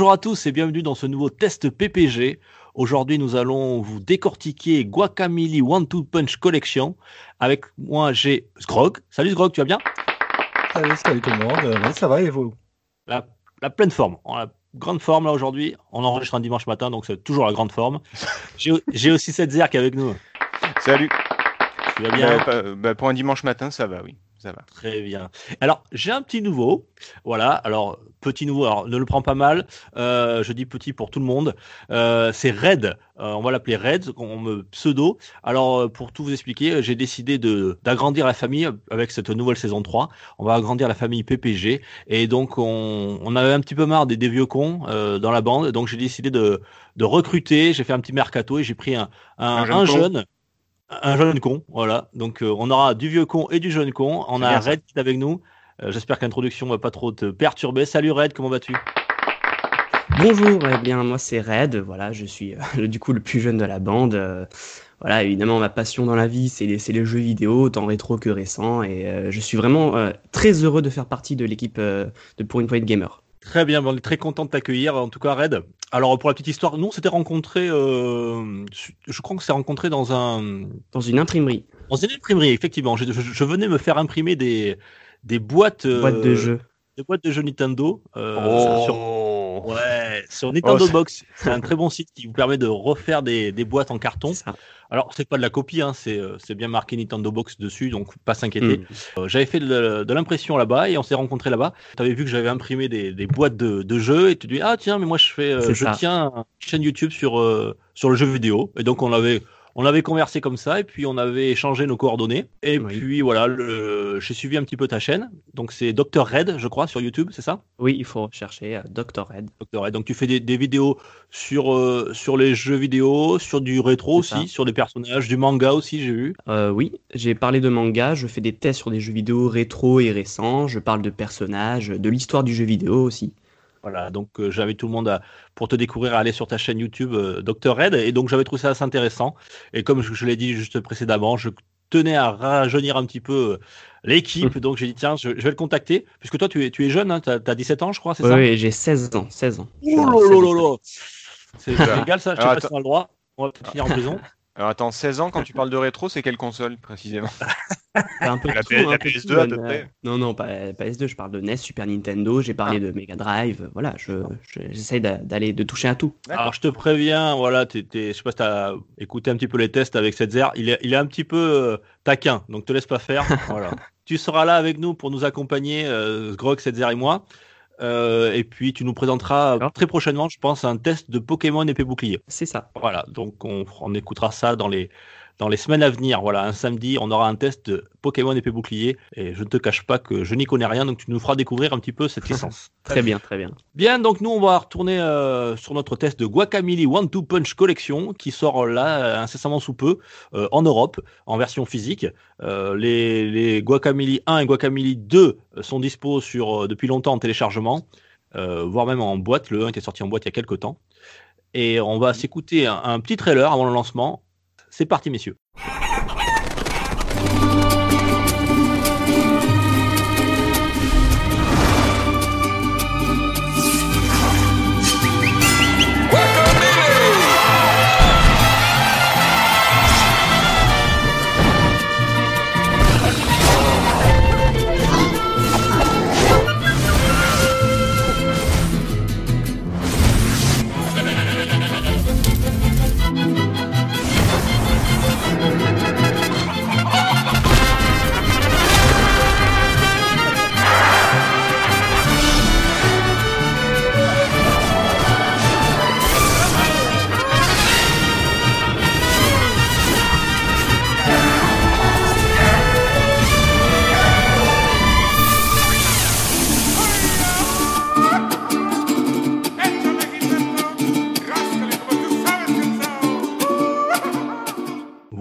Bonjour à tous et bienvenue dans ce nouveau test PPG. Aujourd'hui, nous allons vous décortiquer Guacamole One Two Punch Collection. Avec moi, j'ai Sgrog. Salut Sgrog, tu vas bien? Salut, salut tout le monde. Euh, ouais, ça va et vous? La, la pleine forme. On a la grande forme là aujourd'hui. On enregistre un dimanche matin, donc c'est toujours la grande forme. J'ai aussi Setzer qui est avec nous. Salut. Tu vas bien? Bah, pas- bah, pour un dimanche matin, ça va, oui. Ça va. Très bien. Alors, j'ai un petit nouveau. Voilà. Alors, petit nouveau. Alors, ne le prends pas mal. Euh, je dis petit pour tout le monde. Euh, c'est Red. Euh, on va l'appeler Red, on me pseudo. Alors, euh, pour tout vous expliquer, j'ai décidé de d'agrandir la famille avec cette nouvelle saison 3. On va agrandir la famille PPG. Et donc, on, on avait un petit peu marre des, des vieux cons euh, dans la bande. Donc, j'ai décidé de, de recruter. J'ai fait un petit mercato et j'ai pris un, un, Un jeune un con. jeune. Un jeune con, voilà. Donc euh, on aura du vieux con et du jeune con. On a. Red qui est avec nous. Euh, J'espère que l'introduction va pas trop te perturber. Salut Red, comment vas-tu? Bonjour, eh bien moi c'est Red, voilà, je suis euh, du coup le plus jeune de la bande. euh, voilà, évidemment ma passion dans la vie c'est les, les jeux vidéo, tant rétro que récent, et euh, je suis vraiment euh, très heureux de faire partie de l'équipe euh, de Pour une Point Gamer. Très bien, on est très content de t'accueillir. En tout cas, Red. Alors pour la petite histoire, nous on s'était rencontrés. euh, je crois qu'on s'est rencontrés dans un Dans une imprimerie, dans une imprimerie. Effectivement, je, je- je venais me faire imprimer des des boîtes euh, boîte de jeux. des boîtes de jeux Nintendo. euh, sur Oh. Ouais, sur Nintendo Oh, c'est- Box, c'est un très bon site qui vous permet de refaire des, des boîtes en carton. Alors, c'est pas de la copie, hein, c'est euh, c'est bien marqué Nintendo Box dessus, donc pas s'inquiéter. Mm. Euh, j'avais fait de, de l'impression là-bas et on s'est rencontrés là-bas. Tu avais vu que j'avais imprimé des, des boîtes de, de jeux et tu dis ah tiens mais moi je fais euh, je ça. tiens une chaîne YouTube sur euh, sur le jeu vidéo et donc on avait on avait conversé comme ça et puis on avait échangé nos coordonnées et Oui. puis voilà j'ai suivi un petit peu ta chaîne donc c'est Dr Red je crois sur YouTube c'est ça? Oui, il faut rechercher euh, Dr. Red. Dr. Red. Donc tu fais des, des vidéos sur euh, sur les jeux vidéo, sur du rétro aussi, ça. sur des personnages, du manga aussi j'ai vu. Euh, oui, j'ai parlé de manga, je fais des tests sur des jeux vidéo rétro et récents, je parle de personnages, de l'histoire du jeu vidéo aussi. Voilà, donc euh, j'invite tout le monde à, pour te découvrir à aller sur ta chaîne YouTube euh, Dr Red. Et donc j'avais trouvé ça assez intéressant. Et comme je, je l'ai dit juste précédemment, je tenais à rajeunir un petit peu euh, l'équipe. Donc j'ai dit tiens, je, je vais le contacter. Puisque toi tu es, tu es jeune, hein, tu as, 17 ans je crois, c'est Oui, ça? oui, j'ai 16 ans, 16 ans. Je suis à là 16 là ans. là là C'est légal ça, je sais pas si on a le droit. On va peut-être finir en prison. Alors attends, 16 ans, quand tu parles de rétro, c'est quelle console précisément un peu La tout, P- un la peu PS2 tout, à euh, peu près. Non, non, pas PS2, je parle de NES, Super Nintendo, j'ai parlé de Mega Drive, voilà, je, je- d'aller, de toucher à tout. Alors je te préviens, voilà, t'es, t'es- je sais pas si t'as écouté un petit peu les tests avec cette zer, il est, il est un petit peu euh, taquin, donc te laisse pas faire. voilà. Tu seras là avec nous pour nous accompagner, euh, Grog, Setzer et moi. Euh, et puis tu nous présenteras très prochainement, je pense, un test de Pokémon épée bouclier. C'est ça. Voilà, donc on, on écoutera ça dans les dans les semaines à venir. Voilà, un samedi, on aura un test de Pokémon épée bouclier. Et je ne te cache pas que je n'y connais rien, donc tu nous feras découvrir un petit peu cette licence. Très bien, très bien. Bien, donc nous on va retourner euh, sur notre test de Guacamole One Two Punch Collection qui sort là euh, incessamment sous peu euh, en Europe en version physique. Euh, les, les Guacamole 1 et Guacamole 2 sont dispo sur euh, depuis longtemps en téléchargement, euh, voire même en boîte. Le 1 était sorti en boîte il y a quelques temps. Et on va s'écouter un, un petit trailer avant le lancement. C'est parti messieurs.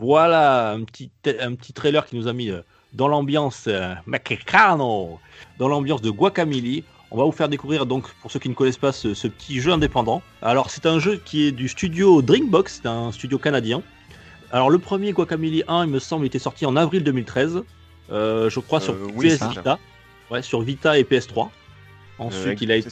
Voilà, un petit, un petit trailer qui nous a mis euh, dans l'ambiance euh, dans l'ambiance de Guacamole. On va vous faire découvrir donc, pour ceux qui ne connaissent pas, ce, ce petit jeu indépendant. Alors, c'est un jeu qui est du studio Drinkbox, c'est un studio canadien. Alors, le premier Guacamole 1, il me semble, était sorti en avril 2013. Euh, je crois sur oui, PS ça. Vita. Ouais, sur Vita et PS3. Ensuite, il a été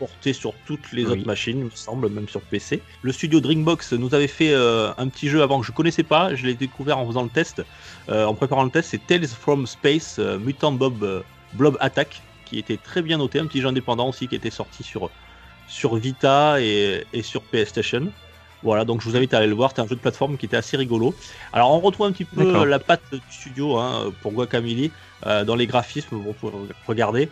porté sur toutes les Oui. autres machines, il me semble, même sur PC. Le studio Drinkbox nous avait fait euh, un petit jeu avant que je connaissais pas. Je l'ai découvert en faisant le test, euh, en préparant le test. C'est Tales from Space euh, Mutant Bob Blob Attack, qui était très bien noté. Un petit jeu indépendant aussi qui était sorti sur, sur Vita et, et sur PlayStation. Voilà, donc je vous invite à aller le voir. C'était un jeu de plateforme qui était assez rigolo. Alors, on retrouve un petit peu D'accord. la patte du studio hein, pour Guacamole euh, dans les graphismes. Vous pouvez regarder.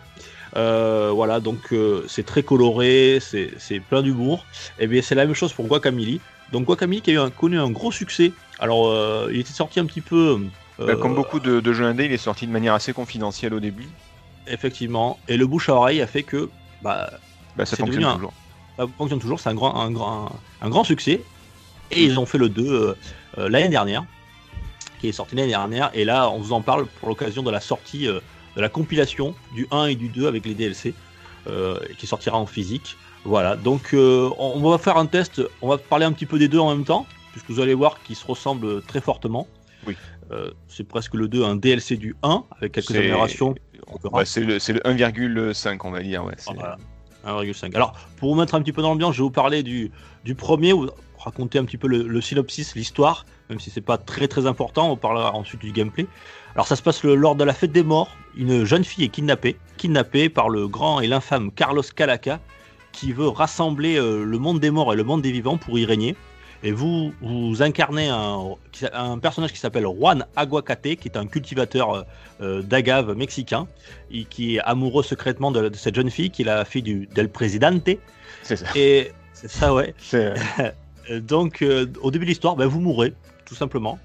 Euh, voilà, donc euh, c'est très coloré, c'est plein d'humour. Et bien c'est la même chose pour Guacamole. Donc Guacamole qui a eu un, connu un gros succès. Alors euh, il était sorti un petit peu. euh, Bah, comme beaucoup de, de jeux indés, il est sorti de manière assez confidentielle au début. Effectivement. Et le bouche à oreille a fait que bah, Bah, ça fonctionne devenu un- toujours. Ça fonctionne toujours. C'est un grand, un, grand, un grand succès. Et ils ont fait le 2 euh, euh, l'année dernière, qui est sorti l'année dernière. Et là, on vous en parle pour l'occasion de la sortie euh, de la compilation du 1 et du 2 avec les DLC, euh, qui sortira en physique. Voilà, donc on on va faire un test, on va parler un petit peu des deux en même temps, puisque vous allez voir qu'ils se ressemblent très fortement. Oui. C'est presque le 2, un DLC du 1, avec quelques améliorations. Ouais, c'est le, le 1,5, on va dire. Ouais, Voilà. 1,5. Alors, pour vous mettre un petit peu dans l'ambiance, je vais vous parler du, du premier, vous raconter un petit peu le, synopsis, l'histoire, même si c'est pas très très important, on parlera ensuite du gameplay. Alors, ça se passe lors de la fête des morts. Une jeune fille est kidnappée, kidnappée par le grand et l'infâme Carlos Calaca, qui veut rassembler euh, le monde des morts et le monde des vivants pour y régner. Et vous, vous incarnez un, personnage qui s'appelle Juan Aguacate, qui est un cultivateur euh, euh, d'agave mexicain, et qui est amoureux secrètement de, de cette jeune fille, qui est la fille du, del Presidente. c'est ça. Et c'est ça, ouais. Euh, Donc, euh, au début de l'histoire, ben, vous mourrez, tout simplement.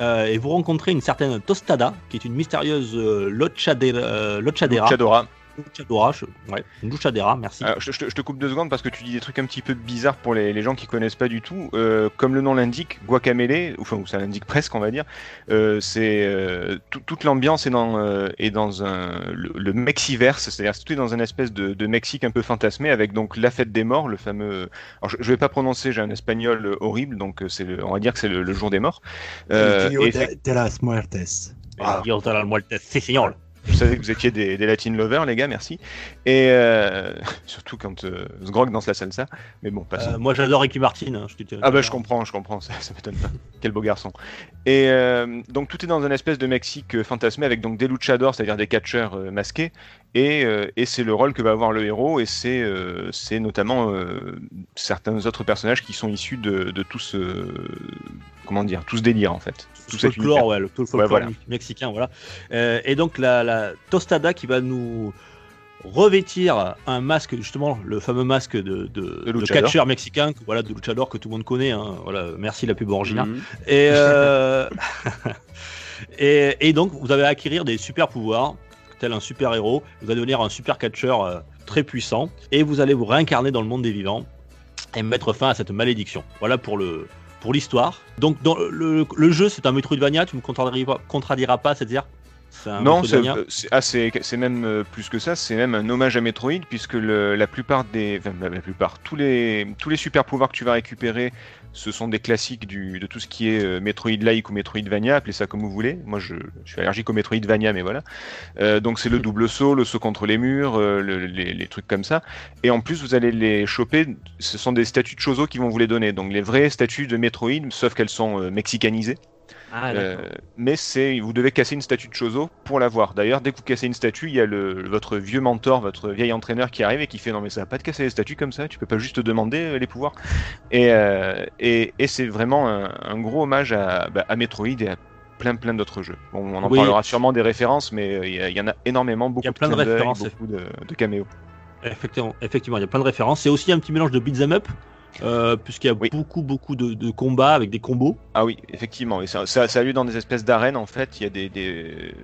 Euh, et vous rencontrez une certaine Tostada, qui est une mystérieuse Lochadera. Lochadera. Luchadora. Je- ouais, une Luchadera, merci. Alors, je, je te- je te coupe deux secondes parce que tu dis des trucs un petit peu bizarres pour les, les gens qui connaissent pas du tout. Euh, comme le nom l'indique, Guacamele, enfin, ou ça l'indique presque, on va dire, euh, c'est euh, tout- toute l'ambiance est dans, euh, est dans un, le, le Mexiverse, c'est-à-dire tout est dans une espèce de, de Mexique un peu fantasmé avec donc la fête des morts, le fameux. Alors, je, je vais pas prononcer, j'ai un espagnol horrible, donc c'est le- on va dire que c'est le, le jour des morts. Euh, et de, de las Muertes. Ah, Dios de la muerte, sí, señor. Je savais que vous étiez des, des Latin lovers, les gars, merci. Et euh, surtout quand euh, Sgrog danse la salsa. Mais bon, passons. Euh, moi, j'adore Ricky Martin. hein, je Ah bah je comprends, je comprends, ça, ça m'étonne pas. Quel beau garçon. Et euh, donc tout est dans une espèce de Mexique euh, fantasmé avec donc des luchadors, c'est-à-dire des catcheurs masqués. Et, et c'est le rôle que va avoir le héros et c'est c'est notamment certains autres personnages qui sont issus de, de tout ce comment dire tout ce délire en fait. Tout le folklore, univers. ouais, le, tout le folklore voilà. mexicain, voilà. Euh, et donc la, la tostada qui va nous revêtir un masque, justement le fameux masque de, de, de catcheur mexicain, voilà, de luchador que tout le monde connaît. hein, voilà, merci la pub originale. Mhm. Et, euh, et, et donc, vous allez acquérir des super pouvoirs, tel un super héros. Vous allez devenir un super catcheur euh, très puissant. Et vous allez vous réincarner dans le monde des vivants et mettre fin à cette malédiction. Voilà pour le pour l'histoire. Donc, dans le, le jeu, c'est un Metroidvania. Tu me contrediras, contrediras pas, c'est-à-dire Non, c'est ah, c'est même euh, plus que ça, c'est même un hommage à Metroid, puisque le- la plupart des. Enfin, la plupart, tous les, tous les super pouvoirs que tu vas récupérer, ce sont des classiques du, de tout ce qui est euh, Metroid-like ou Metroidvania, appelez ça comme vous voulez. Moi, je, je suis allergique au Metroidvania, mais voilà. Euh, donc, c'est le double saut, le saut contre les murs, euh, le- les, les trucs comme ça. Et en plus, vous allez les choper, ce sont des statues de Chozo qui vont vous les donner. Donc, les vraies statues de Metroid, sauf qu'elles sont euh, mexicanisées. Ah, Euh, mais c'est vous devez casser une statue de Chozo pour l'avoir. D'ailleurs, dès que vous cassez une statue, il y a le, votre vieux mentor, votre vieil entraîneur qui arrive et qui fait non mais ça va pas te casser les statues comme ça, tu peux pas juste te demander euh, les pouvoirs. Et, euh, et, et c'est vraiment un, un gros hommage à, bah, à Metroid et à plein plein d'autres jeux. Bon, on en Oui. parlera sûrement des références, mais il y, en a énormément, beaucoup Il y a plein de d'œil, références. beaucoup de, de caméos. Effectivement, effectivement, il y a plein de références. C'est aussi un petit mélange de beat'em up, euh, puisqu'il y a Oui. beaucoup, beaucoup de, de combats avec des combos. Ah oui, effectivement. Et ça, ça, ça a lieu dans des espèces d'arènes, en fait. Il y a des, des-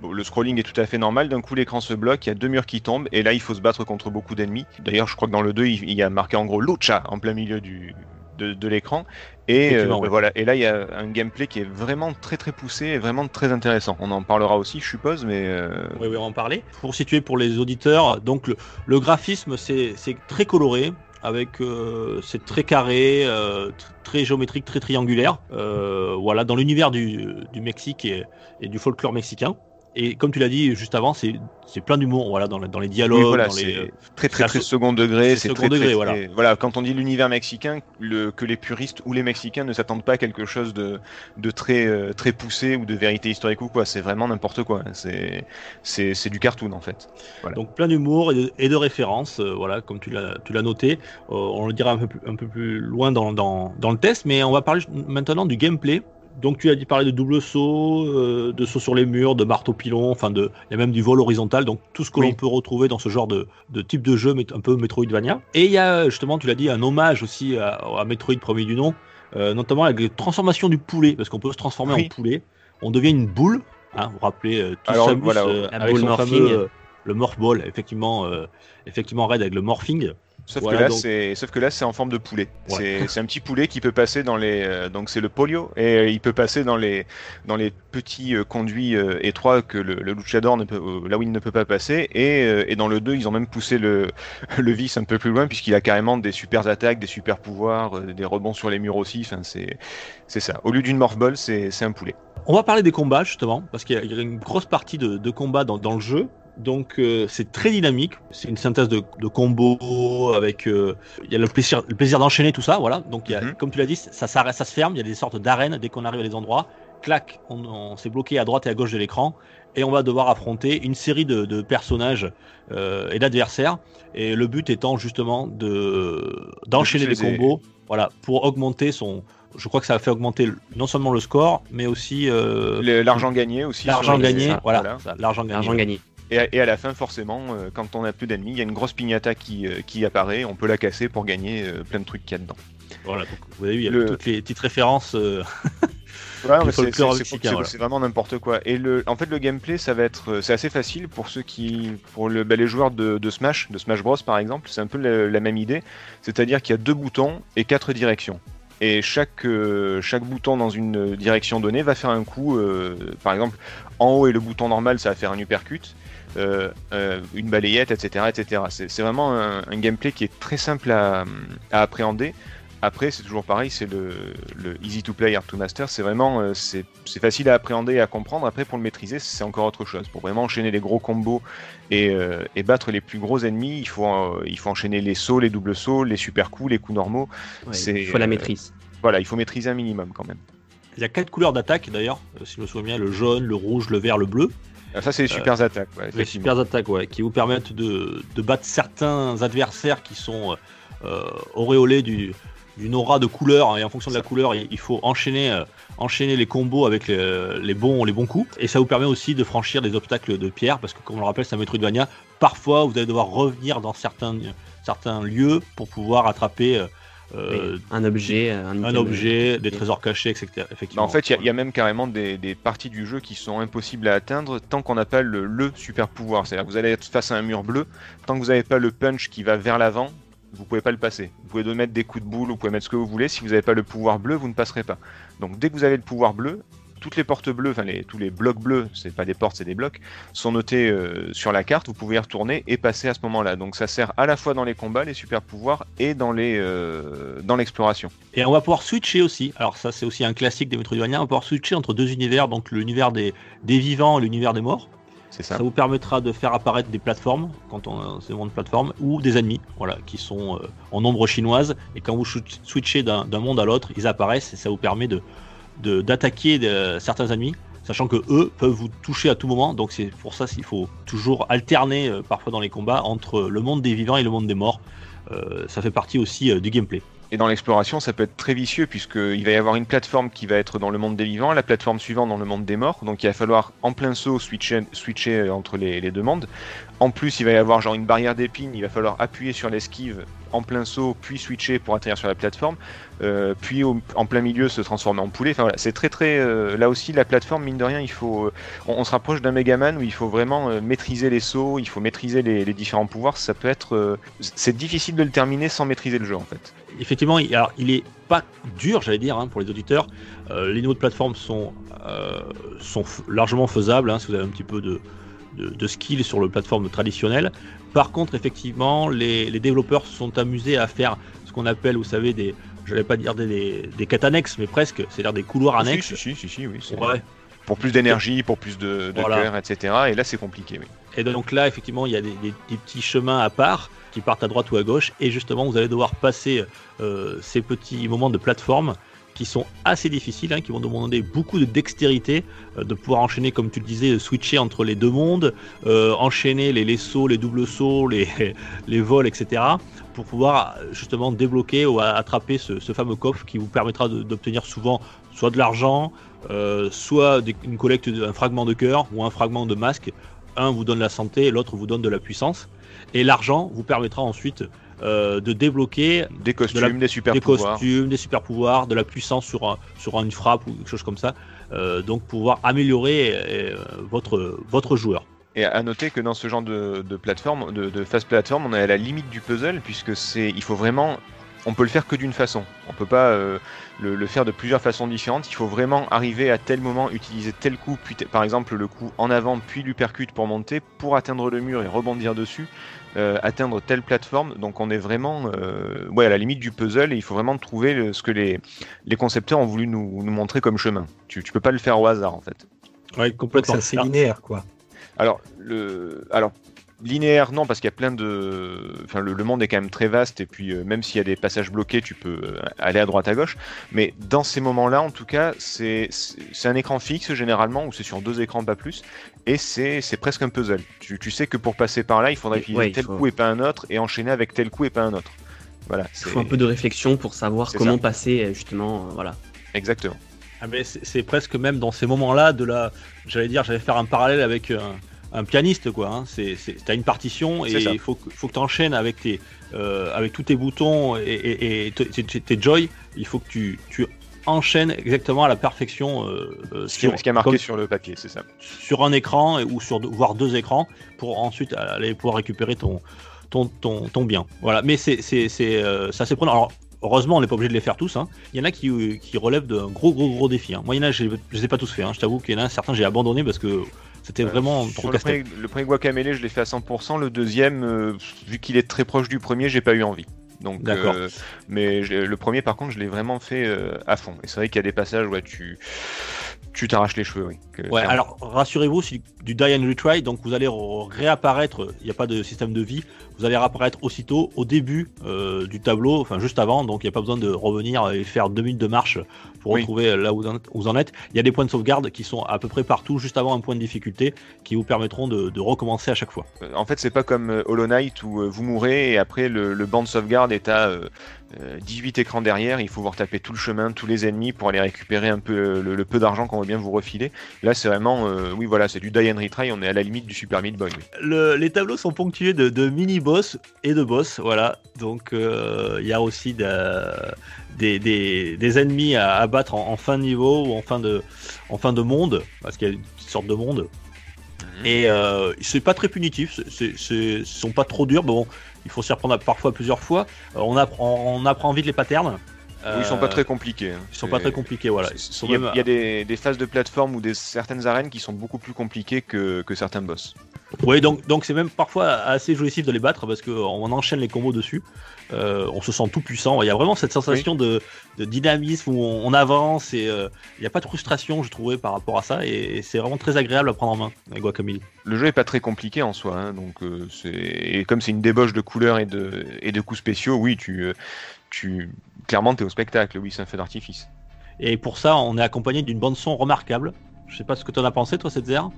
bon, le scrolling est tout à fait normal. D'un coup, l'écran se bloque, il y a deux murs qui tombent, et là, il faut se battre contre beaucoup d'ennemis. D'ailleurs, je crois que dans le 2, il, y a marqué en gros Lucha en plein milieu du, de, de l'écran. Et, euh, ouais. voilà. et là, il y a un gameplay qui est vraiment très très poussé et vraiment très intéressant. On en parlera aussi, je suppose, mais euh, Oui, oui, on va en parler. Pour situer pour les auditeurs, donc le, le graphisme, c'est très coloré, avec euh, c'est très carré, euh, tr- très géométrique, très triangulaire. Euh, voilà, dans l'univers du, Mexique et du folklore mexicain. Et comme tu l'as dit juste avant, c'est c'est plein d'humour, voilà, dans, dans les dialogues, Oui, voilà, dans les, c'est très très très second degré. c'est très, degré, très, voilà. très- voilà. Quand on dit l'univers mexicain, le, que les puristes ou les Mexicains ne s'attendent pas à quelque chose de, de très euh, très poussé ou de vérité historique ou quoi. C'est vraiment n'importe quoi. C'est c'est du cartoon en fait. Voilà. Donc plein d'humour et de, et de références, euh, voilà, comme tu l'as, tu l'as noté. Euh, on le dira un peu plus, un peu plus loin dans, dans, dans le test, mais on va parler maintenant du gameplay. Donc tu as dit parler de double saut, euh, de saut sur les murs, de marteau pilon, enfin de, il y a même du vol horizontal, donc tout ce que Oui. l'on peut retrouver dans ce genre de, de type de jeu, mais un peu Metroidvania. Et il y a justement, tu l'as dit, un hommage aussi à, à Metroid premier du nom, euh, notamment avec les transformations du poulet, parce qu'on peut se transformer Oui. en poulet. On devient une boule. Hein, vous vous rappelez, euh, tous Alors, Samus, voilà, euh, la avec boule son morphing. fameux, euh, le morph ball, effectivement, euh, effectivement Red avec le morphing. Sauf Voilà, que là, donc- c'est sauf que là, c'est en forme de poulet. Ouais. C'est c'est un petit poulet qui peut passer dans les euh, donc c'est le polio et euh, il peut passer dans les dans les petits euh, conduits étroits que le, le luchador ne peut là où il ne peut pas passer et, et dans le 2 ils ont même poussé le le vice un peu plus loin puisqu'il a carrément des super attaques, des super pouvoirs, des rebonds sur les murs aussi. Enfin c'est c'est ça. Au lieu d'une morph ball, c'est c'est un poulet. On va parler des combats justement, parce qu'il y a- une grosse partie de, de combat dans, dans le jeu. Donc euh, c'est très dynamique, c'est une synthèse de, de combos avec euh, il y a le plaisir, le plaisir d'enchaîner tout ça, voilà. Donc il y a, Mhm. comme tu l'as dit, ça ça se ferme, il y a des sortes d'arènes dès qu'on arrive à des endroits. Clac, on, on s'est bloqué à droite et à gauche de l'écran et on va devoir affronter une série de, de personnages euh, et d'adversaires. Et le but étant justement de d'enchaîner les combos, voilà, pour augmenter son. Je crois que ça a fait augmenter non seulement le score, mais aussi euh, L'argent gagné aussi. l'argent gagné. voilà, l'argent gagné. L'argent gagné. Et à, et à la fin, forcément, euh, quand on a plus d'ennemis, il y a une grosse pignata qui, euh, qui apparaît. On peut la casser pour gagner euh, plein de trucs qu'il y a dedans. Voilà, donc, vous avez vu, il y a Le- toutes les petites références. Ouais, c'est- voilà. vraiment n'importe quoi. Et le, en fait, le gameplay, ça va être, c'est assez facile pour ceux qui, pour le, bah, les joueurs de, de Smash, de Smash Bros par exemple, c'est un peu la, la même idée. C'est-à-dire qu'il y a deux boutons et quatre directions. Et chaque, euh, chaque bouton dans une direction donnée va faire un coup. euh, par exemple, en haut et le bouton normal, ça va faire un uppercut. Euh, euh, une balayette, etc. etc. C'est vraiment un, un gameplay qui est très simple à, à appréhender. Après, c'est toujours pareil, c'est le, le easy to play, hard to master. C'est vraiment, euh, c'est c'est facile à appréhender et à comprendre. Après, pour le maîtriser, c'est encore autre chose. Pour vraiment enchaîner les gros combos et, euh, et battre les plus gros ennemis, il faut, euh, il faut enchaîner les sauts, les doubles sauts, les super coups, les coups normaux. Ouais, C'est, il faut la euh, maîtrise. Voilà, il faut maîtriser un minimum quand même. Il y a quatre couleurs d'attaque d'ailleurs, si je me souviens bien, le jaune, le rouge, le vert, le bleu. Ah, Ça, c'est les super attaques. ouais, Les super attaques, ouais, qui vous permettent de, de battre certains adversaires qui sont euh, euh, auréolés du, d'une aura de couleur. hein, et en fonction de la couleur, il, il faut enchaîner, euh, enchaîner les combos avec les, les bons, les bons coups. Et ça vous permet aussi de franchir des obstacles de pierre, parce que comme on le rappelle, c'est un Metroidvania. Parfois, vous allez devoir revenir dans certains, certains lieux pour pouvoir attraper euh, euh, Oui, un objet, un, objet, des trésors cachés, etc. Effectivement. Mais en fait, il y a- il y, a même carrément des, des parties du jeu qui sont impossibles à atteindre tant qu'on n'a pas le, le super pouvoir. C'est-à-dire que vous allez être face à un mur bleu, tant que vous n'avez pas le punch qui va vers l'avant, vous pouvez pas le passer. Vous pouvez mettre des coups de boule, vous pouvez mettre ce que vous voulez. Si vous n'avez pas le pouvoir bleu, vous ne passerez pas. Donc dès que vous avez le pouvoir bleu, toutes les portes bleues, enfin les, tous les blocs bleus, c'est pas des portes, c'est des blocs, sont notés euh, sur la carte. Vous pouvez y retourner et passer à ce moment-là. Donc ça sert à la fois dans les combats, les super pouvoirs, et dans les euh, dans l'exploration. Et on va pouvoir switcher aussi. Alors ça, c'est aussi un classique des Metroidvania. On va pouvoir switcher entre deux univers, donc l'univers des, des vivants et l'univers des morts. C'est Ça ça. vous permettra de faire apparaître des plateformes, quand on c'est monde plateforme, ou des ennemis, voilà, qui sont euh, en nombre chinoise. Et quand vous switchez d'un monde à l'autre, ils apparaissent et ça vous permet de de- d'attaquer de, certains ennemis, sachant que eux peuvent vous toucher à tout moment. Donc c'est pour ça qu'il faut toujours alterner euh, parfois dans les combats entre le monde des vivants et le monde des morts. Euh, ça fait partie aussi euh, du gameplay. Et dans l'exploration, ça peut être très vicieux puisqu'il va y avoir une plateforme qui va être dans le monde des vivants, la plateforme suivante dans le monde des morts. Donc il va falloir en plein saut switcher, entre les deux mondes. En plus, il va y avoir genre une barrière d'épines, il va falloir appuyer sur l'esquive en plein saut, puis switcher pour atterrir sur la plateforme, euh, puis en plein milieu se transformer en poulet. Enfin c'est très très. euh, là aussi, la plateforme, mine de rien, il faut. euh, on, se rapproche d'un Megaman où il faut vraiment maîtriser les sauts, il faut maîtriser les, différents pouvoirs. Ça peut être. c'est difficile de le terminer sans maîtriser le jeu en fait. Effectivement, il, alors, il est pas dur, j'allais dire, hein, pour les auditeurs. Les niveaux de plateforme sont, largement faisables hein, si vous avez un petit peu de, de, de skill sur le plateforme traditionnel. Par contre, effectivement, les, les développeurs se sont amusés à faire ce qu'on appelle, vous savez, des, je vais pas dire des, des, des quêtes annexes, mais presque, c'est-à-dire des couloirs si, annexes. si, si, si, si, oui. Ouais. Pour plus d'énergie, pour plus de, de Voilà. cœur, etc. Et là, c'est compliqué, oui. Et donc là, effectivement, il y a des, des- des petits chemins à part qui partent à droite ou à gauche. Et justement, vous allez devoir passer euh, ces petits moments de plateforme qui sont assez difficiles, hein, qui vont demander beaucoup de dextérité, euh, de pouvoir enchaîner, comme tu le disais, switcher entre les deux mondes, euh, enchaîner les, les sauts, les doubles sauts, les, vols, etc. pour pouvoir euh, justement débloquer ou attraper ce, fameux coffre qui vous permettra d'obtenir souvent soit de l'argent, euh, soit une collecte d'un fragment de cœur ou un fragment de masque. Un vous donne la santé, l'autre vous donne de la puissance. Et l'argent vous permettra ensuite euh, de débloquer Des costumes, des super des pouvoirs. costumes, des super pouvoirs, de la puissance sur, un- sur une frappe ou quelque chose comme ça. Euh, donc pouvoir améliorer euh, votre, votre joueur. Et à noter que dans ce genre de, de plateforme, de, de phase plateforme, on est à la limite du puzzle puisque c'est, il faut vraiment, on peut le faire que d'une façon. On peut pas euh, le, le faire de plusieurs façons différentes. Il faut vraiment arriver à tel moment, utiliser tel coup, puis par exemple le coup en avant, puis l'uppercut pour monter, pour atteindre le mur et rebondir dessus, euh, atteindre telle plateforme. Donc on est vraiment, euh, ouais, à la limite du puzzle et il faut vraiment trouver le- ce que les, les concepteurs ont voulu nous, nous montrer comme chemin. Tu, tu peux pas le faire au hasard en fait. Ouais, complètement. c'est assez linéaire, quoi. Alors, le, alors linéaire, non, parce qu'il y a plein de. Enfin, le, le monde est quand même très vaste, et puis euh, même s'il y a des passages bloqués, tu peux euh, aller à droite, à gauche. Mais dans ces moments-là, en tout cas, c'est un écran fixe généralement, ou c'est sur deux écrans, pas plus, et c'est c'est presque un puzzle. Tu, tu sais que pour passer par là, il faudra Oui, utiliser ouais, tel faut- coup et pas un autre, et enchaîner avec tel coup et pas un autre. Voilà, Il c'est faut un peu de réflexion pour savoir comment ça. passer euh, justement. euh, voilà. exactement. Ah, mais c'est c'est presque même dans ces moments-là de la. J'allais dire, j'allais faire un parallèle avec un, un pianiste, quoi. Hein. C'est, t'as une partition et il faut que, faut que tu enchaînes avec, tes, euh, avec tous tes boutons et, et, et tes, tes- joy. Il faut que tu, tu enchaînes exactement à la perfection euh, euh, Ce qui, ce qui a marqué sur le papier, c'est ça. sur un écran ou sur deux- voire deux écrans pour ensuite aller pouvoir récupérer ton, ton, ton, ton bien. Voilà, mais c'est, c'est, c'est, euh, ça c'est prenant. Alors, heureusement, on n'est pas obligé de les faire tous. hein. Il y en a qui, qui relèvent d'un gros, gros, gros défi. hein. Moi, il y en a, je ne les ai pas tous fait. hein. Je t'avoue qu'il y en a certains, j'ai abandonné parce que c'était vraiment Euh, trop sur le premier, le premier Guacamele, je l'ai fait à 100%. Le deuxième, euh, vu qu'il est très proche du premier, j'ai pas eu envie. Donc, D'accord. euh, mais je- le premier, par contre, je l'ai vraiment fait euh, à fond. Et c'est vrai qu'il y a des passages où tu tu t'arraches les cheveux, oui. que- Ouais, clairement. alors rassurez-vous, c'est du die and retry, donc vous allez re- réapparaître, il n'y a pas de système de vie, vous allez réapparaître aussitôt au début euh, du tableau, enfin juste avant, donc il n'y a pas besoin de revenir et faire deux minutes de marche pour Oui. retrouver là où vous en- êtes. Il y a des points de sauvegarde qui sont à peu près partout, juste avant un point de difficulté, qui vous permettront de, de recommencer à chaque fois. Euh, En fait, c'est pas comme euh, Hollow Knight où euh, vous mourrez et après le, le banc de sauvegarde est à euh, euh, 18 écrans derrière. Il faut vous retaper tout le chemin, tous les ennemis pour aller récupérer un peu euh, le, le peu d'argent qu'on va bien vous refiler. Là, c'est vraiment, euh, oui, voilà, c'est du die and retry. On est à la limite du Super Meat Boy. oui. Le- les tableaux sont ponctués de, de mini-boss et de boss, voilà. Donc euh, il y a aussi de- des, des- des ennemis à abattre en, en fin de niveau ou en fin de, en fin de monde, parce qu'il y a une petite sorte de monde. Et euh, c'est pas très punitif, c'est- sont pas trop durs, mais bon, il faut s'y reprendre parfois plusieurs fois. Euh, on, apprend, on apprend vite les patterns. Oui, ils sont pas Euh, très compliqués. hein. ils sont pas très compliqués, voilà. Il y a, même- il y a des, des phases de plateforme ou des certaines arènes qui sont beaucoup plus compliquées que, que certains boss. Oui, donc donc c'est même parfois assez jouissif de les battre parce qu'on enchaîne les combos dessus. Euh, on se sent tout puissant. Il y a vraiment cette sensation de, de dynamisme où on, on avance et euh, il n'y a pas de frustration, je trouvais, par rapport à ça. Et, et c'est vraiment très agréable à prendre en main, Guacamole. Le jeu est pas très compliqué en soi, hein, donc euh, c'est et comme c'est une débauche de couleurs et de et de coups spéciaux, oui, tu euh, tu clairement t'es au spectacle, oui, c'est un feu d'artifice. Et pour ça, on est accompagné d'une bande-son remarquable. Je sais pas ce que tu en as pensé, toi, cette zère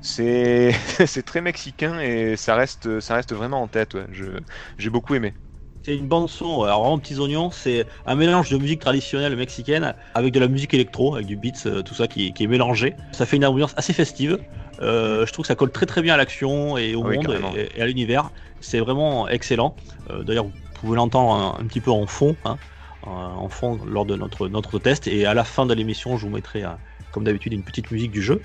C'est c'est très mexicain et ça reste ça reste vraiment en tête. Ouais. J'ai beaucoup aimé. C'est une bande son, alors vraiment petits oignons, c'est un mélange de musique traditionnelle mexicaine avec de la musique électro, avec du beats, euh, tout ça qui, qui est mélangé. Ça fait une ambiance assez festive. Euh, je trouve que ça colle très très bien à l'action et au Oui, monde et, et à l'univers. C'est vraiment excellent. Euh, D'ailleurs, vous pouvez l'entendre un, un petit peu en fond, hein, en fond lors de notre, notre test. Et à la fin de l'émission, je vous mettrai, euh, comme d'habitude, une petite musique du jeu.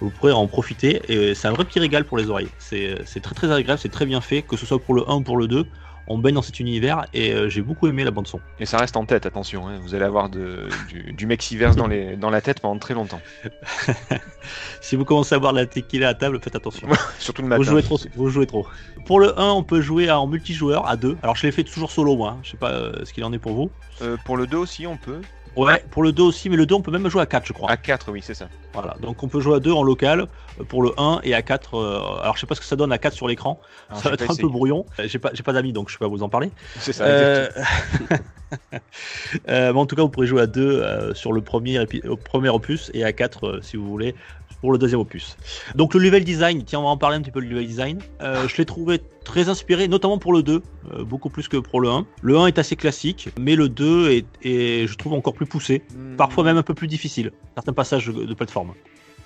Vous pourrez en profiter et c'est un vrai petit régal pour les oreilles. C'est très très agréable, c'est très bien fait, que ce soit pour le 1 ou pour le 2 on baigne dans cet univers et euh, j'ai beaucoup aimé la bande son. Et ça reste en tête, attention. hein. Vous allez avoir de, du, du Mexiverse dans, les, dans la tête pendant très longtemps. si vous commencez à boire de la tequila à table, faites attention. Surtout le Vous matin. jouez trop, vous jouez trop. Pour le 1, on peut jouer en multijoueur à 2. Alors je l'ai fait toujours solo moi, hein. je sais pas euh, ce qu'il en est pour vous. Euh, pour le 2 aussi, on peut. Ouais, pour le 2 aussi, mais le 2 on peut même jouer à 4 je crois. À 4, oui, c'est ça. Voilà, donc on peut jouer à 2 en local euh, pour le 1 et à 4. euh, alors je sais pas ce que ça donne à 4 sur l'écran, ça va être un peu brouillon. Euh, J'ai pas, pas d'amis donc je peux pas vous en parler. C'est ça, Euh, euh, mais en tout cas, vous pourrez jouer à 2 sur le premier, au premier opus et à 4 si vous voulez pour le deuxième opus. Donc le level design, tiens, on va en parler un petit peu du level design. Euh, je l'ai trouvé très inspiré, notamment pour le 2, euh, beaucoup plus que pour le 1. Le 1 est assez classique, mais le 2 est, est, je trouve, encore plus poussé, parfois même un peu plus difficile, certains passages de, de plateforme.